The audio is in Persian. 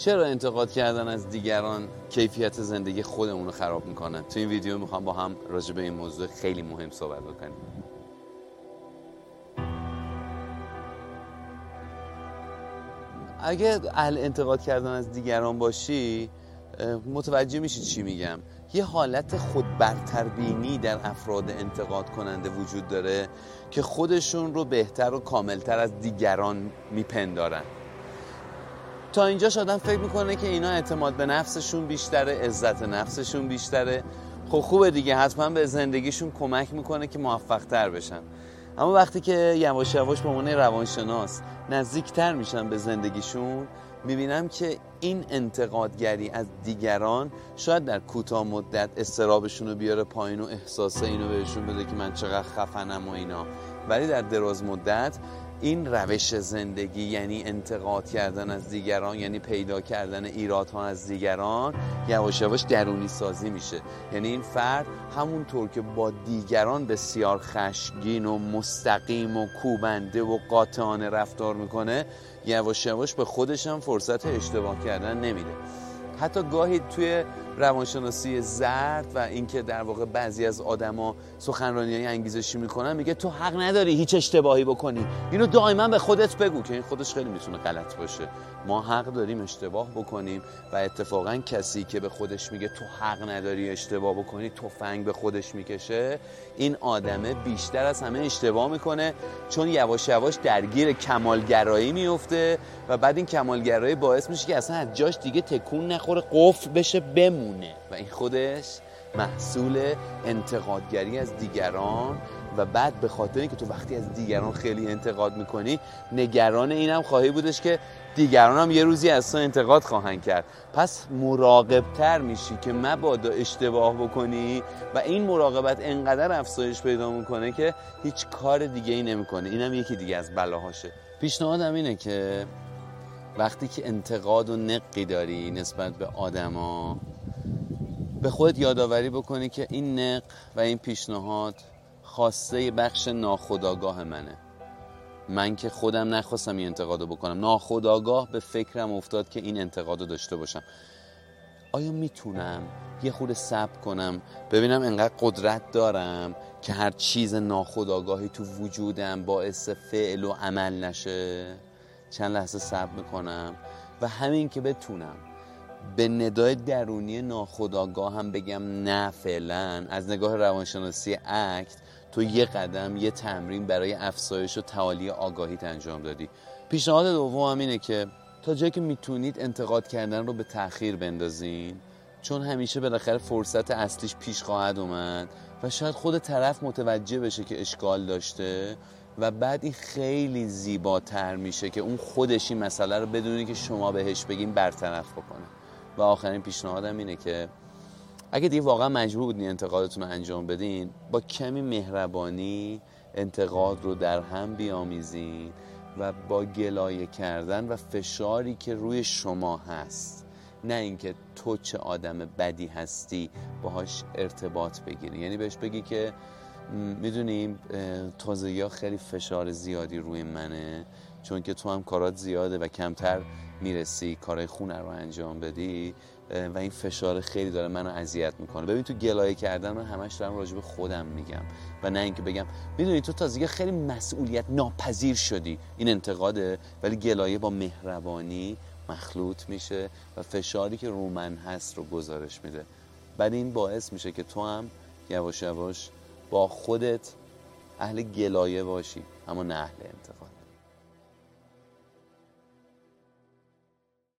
چرا انتقاد کردن از دیگران کیفیت زندگی خودمون رو خراب می‌کنه؟ تو این ویدیو می‌خوام با هم راجع به این موضوع خیلی مهم صحبت بکنیم. اگه اهل انتقاد کردن از دیگران باشی متوجه میشی چی میگم. یه حالت خود برتربینی در افراد انتقاد کننده وجود داره که خودشون رو بهتر و کاملتر از دیگران میپندارن. تا اینجا آدم فکر می‌کنه که اینا اعتماد به نفسشون بیشتره عزت نفسشون بیشتره. خب خوبه دیگه حتما به زندگیشون کمک می‌کنه که موفق تر بشن. اما وقتی که یواش یواش به عنوان روانشناس نزدیکتر میشن به زندگیشون می‌بینم که این انتقادگری از دیگران شاید در کوتاه مدت استرابشون رو بیاره پایین و احساس اینو بهشون بده که من چقدر خفنم و اینا. ولی در دراز مدت این روش زندگی یعنی انتقاد کردن از دیگران یعنی پیدا کردن ایرادها از دیگران یواش یواش درونی سازی میشه. یعنی این فرد همونطور که با دیگران بسیار خشگین و مستقیم و کوبنده و قاطعانه رفتار می‌کنه یواش یواش به خودش هم فرصت اشتباه کردن نمیده. حتی گاهی توی روانشناسی زرد و اینکه در واقع بعضی از آدما سخنرانی های انگیزشی می‌کنن میگه تو حق نداری هیچ اشتباهی بکنی. اینو دائما به خودت بگو که این خودش خیلی می‌تونه غلط باشه. ما حق داریم اشتباه بکنیم و اتفاقا کسی که به خودش میگه تو حق نداری اشتباه بکنی تفنگ به خودش می‌کشه. این آدمه بیشتر از همه اشتباه می‌کنه چون یواش یواش درگیر کمالگرایی میفته و بعد این کمالگرایی باعث میشه که اصلا از جاش دیگه تکون نخوره. قفل بشه بمونه. و این خودش محصول انتقادگری از دیگران و بعد به خاطر اینکه تو وقتی از دیگران خیلی انتقاد می‌کنی نگران اینم خواهی بودش که دیگران هم یه روزی از تو انتقاد خواهند کرد. پس مراقبتر میشی که مبادا اشتباه بکنی و این مراقبت انقدر افزایش پیدا می‌کنه که هیچ کار دیگه ای نمی‌کنه اینم یکی دیگه از بلاهاشه. پیشنهادم اینه که وقتی که انتقاد و نقی داری نسبت به آدما به خودت یادآوری بکنی که این نق و این پیشنهاد خواسته بخش ناخداگاه منه. من که خودم نخواستم این انتقادو بکنم. ناخداگاه به فکرم افتاد که این انتقادو داشته باشم. آیا می‌تونم یه خود صبر کنم ببینم انقدر قدرت دارم که هر چیز ناخداگاهی تو وجودم باعث فعل و عمل نشه؟ چند لحظه صبر می‌کنم و همین که بتونم. به ندای درونی ناخداگاه هم بگم نه فعلا. از نگاه روانشناسی اکت تو یه قدم یه تمرین برای افزایش و تعالی آگاهیت انجام دادی. پیشنهاد دوم هم اینه که تا جایی که می‌تونید انتقاد کردن رو به تاخیر بندازین چون همیشه بالاخره فرصت اصلیش پیش خواهد اومد و شاید خود طرف متوجه بشه که اشکال داشته و بعد این خیلی زیباتر میشه که اون خودش این مسئله رو بدونی که شما بهش بگین برطرف بکنه. و آخرین پیشنهادم اینه که اگه دیگه واقعا مجبور بودین انتقادتون رو انجام بدین با کمی مهربانی انتقاد رو در هم بیامیزین و با گلایه کردن و فشاری که روی شما هست. نه اینکه تو چه آدم بدی هستی باهاش ارتباط بگیری. یعنی بهش بگی که می‌دونیم تازگی ها خیلی فشار زیادی روی منه. چون که تو هم کارات زیاده و کمتر می‌رسی کارهای خونه رو انجام بدی و این فشار خیلی داره منو اذیت می‌کنه. ببین تو گلایه کردن من همش دارم راجع خودم میگم. و نه اینکه بگم می‌دونی تو تازگی خیلی مسئولیت ناپذیر شدی. این انتقاده ولی گلایه با مهربانی مخلوط میشه و فشاری که رو من هست رو گزارش میده. بعد این باعث میشه که تو هم یواش یواش با خودت اهل گلایه باشی اما نه اهل انتقاد.